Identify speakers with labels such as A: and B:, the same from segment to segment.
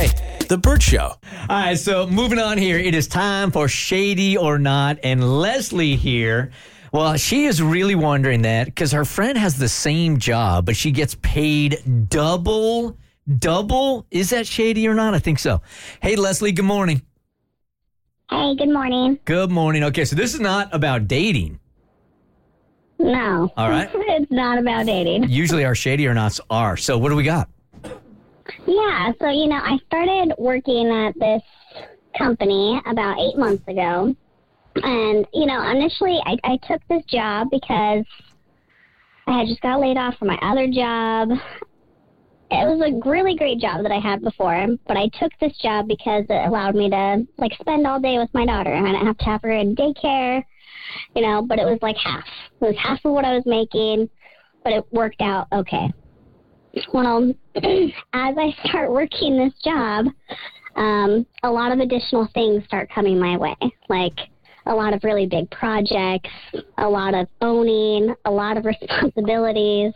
A: Hey, The Bert Show.
B: All right, so moving on here, it is time for Shady or Not. And Leslie here, well, she is really wondering that because her friend has the same job, but she gets paid double. Double? Is that shady or not? I think so. Hey, Leslie, good morning.
C: Hey, good morning.
B: Good morning. Okay, so this is not about dating.
C: No.
B: All right.
C: it's not about dating.
B: Usually our shady or nots are. So what do we got?
C: Yeah, so, you know, I started working at this company about eight months ago. And, you know, initially I, I took this job because I had just got laid off from my other job. It was a really great job that I had before, but I took this job because it allowed me to, like, spend all day with my daughter. I didn't have to have her in daycare you know, but it was like half. It was half of what I was making, but it worked out okay. Well, as I start working this job, um, a lot of additional things start coming my way, like a lot of really big projects, a lot of owning, a lot of responsibilities.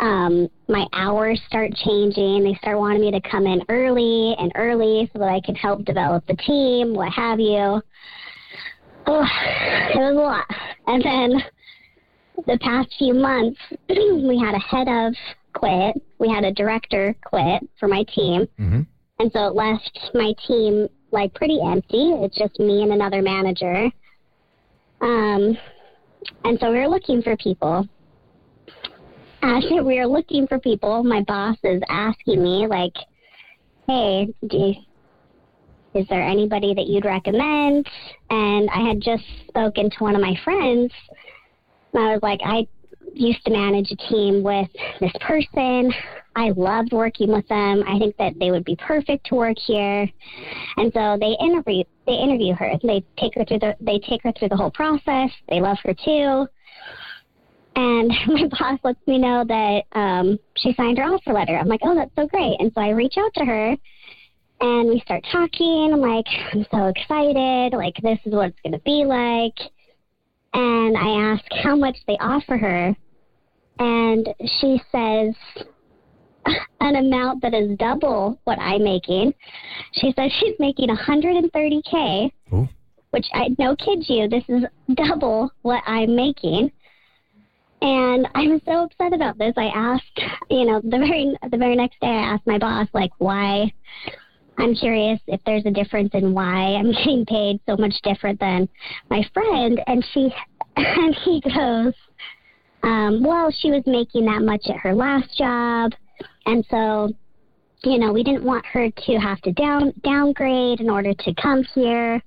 C: Um, my hours start changing. They start wanting me to come in early and early so that I can help develop the team, what have you. Oh, it was a lot. And then the past few months, we had a head of quit. We had a director quit for my team.
B: Mm-hmm.
C: And so it left my team like pretty empty. It's just me and another manager. Um, and so we were looking for people. As we were looking for people, my boss is asking me, like, hey, do you, is there anybody that you'd recommend? And I had just spoken to one of my friends. And I was like, I used to manage a team with this person. I loved working with them. I think that they would be perfect to work here. And so they interview they interview her. They take her through the they take her through the whole process. They love her too. And my boss lets me know that um, she signed her offer letter. I'm like, oh, that's so great. And so I reach out to her and we start talking. I'm like, I'm so excited. Like, this is what it's going to be like. And I ask how much they offer her. And she says an amount that is double what I'm making. She says she's making 130K,
B: Ooh.
C: which I no kid you, this is double what I'm making. And I'm so upset about this. I asked, you know, the very the very next day I asked my boss like why I'm curious if there's a difference in why I'm getting paid so much different than my friend. And she, and he goes, um, well, she was making that much at her last job. And so, you know, we didn't want her to have to down, downgrade in order to come here.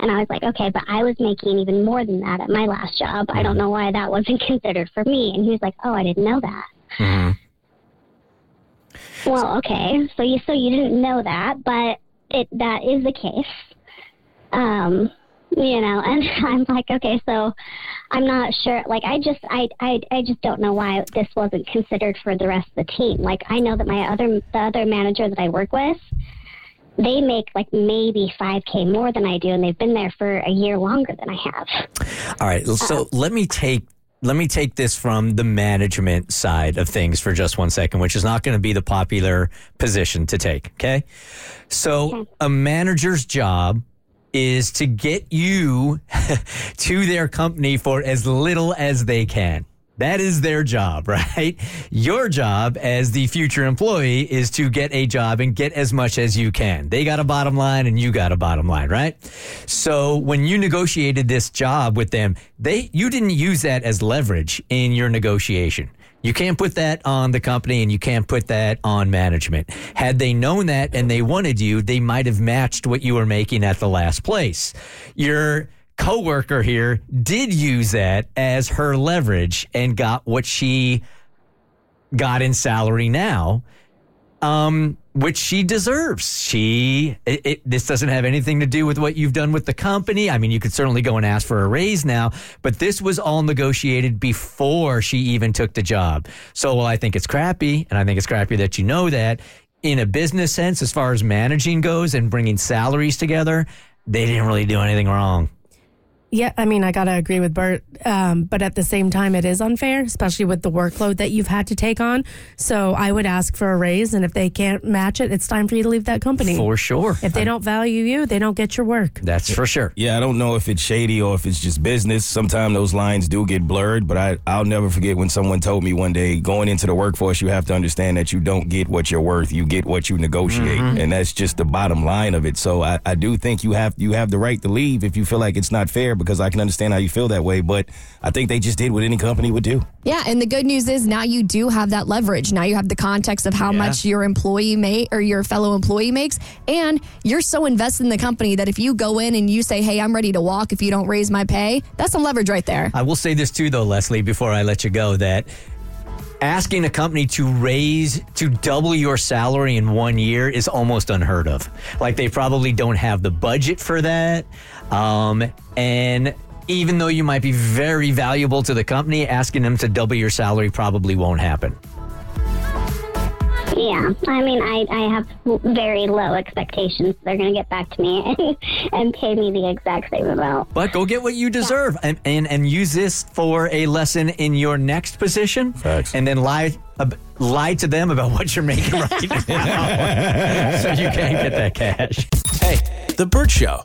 C: And I was like, okay, but I was making even more than that at my last job. I don't know why that wasn't considered for me. And he was like, oh, I didn't know that.
B: Mm-hmm.
C: Well, okay. So you so you didn't know that, but it that is the case. Um, you know, and I'm like, okay, so I'm not sure. Like, I just, I, I, I just don't know why this wasn't considered for the rest of the team. Like, I know that my other, the other manager that I work with, they make like maybe 5k more than I do, and they've been there for a year longer than I have.
B: All right. So let me take let me take this from the management side of things for just one second, which is not going to be the popular position to take. Okay. So
C: Okay.
B: a manager's job is to get you to their company for as little as they can. That is their job, right? Your job as the future employee is to get a job and get as much as you can. They got a bottom line and you got a bottom line, right? So when you negotiated this job with them, they you didn't use that as leverage in your negotiation. You can't put that on the company and you can't put that on management. Had they known that and they wanted you, they might have matched what you were making at the last place. Your coworker here did use that as her leverage and got what she got in salary now. Um, which she deserves. She, it, it, this doesn't have anything to do with what you've done with the company. I mean, you could certainly go and ask for a raise now, but this was all negotiated before she even took the job. So, well, I think it's crappy, and I think it's crappy that you know that. In a business sense, as far as managing goes and bringing salaries together, they didn't really do anything wrong.
D: Yeah, I mean, I got to agree with Bert. Um, but at the same time, it is unfair, especially with the workload that you've had to take on. So I would ask for a raise. And if they can't match it, it's time for you to leave that company.
B: For sure.
D: If they don't value you, they don't get your work.
B: That's for sure.
E: Yeah, I don't know if it's shady or if it's just business. Sometimes those lines do get blurred, but I, I'll never forget when someone told me one day going into the workforce, you have to understand that you don't get what you're worth. You get what you negotiate. And that's just the bottom line of it. So I, I do think you have you have the right to leave if you feel like it's not fair because I can understand how you feel that way. But I think they just did what any company would do.
F: Yeah, and the good news is now you do have that leverage. Now you have the context of how
B: Yeah.
F: much your employee may or your fellow employee makes, and you're so invested in the company that if you go in and you say, "Hey, I'm ready to walk," if you don't raise my pay, that's some leverage right there.
B: I will say this too, though, Leslie, before I let you go, that asking a company to raise to double your salary in one year is almost unheard of. Like they probably don't have the budget for that. Um, and even though you might be very valuable to the company, asking them to double your salary probably won't happen.
C: Yeah, I mean, I, I have very low expectations. They're going to get back to me and, and pay me the exact same amount.
B: But go get what you deserve and, and, and use this for a lesson in your next position.
E: Facts.
B: And then lie, ab- lie to them about what you're making right now so you can't get that cash.
A: Hey, The Bert Show.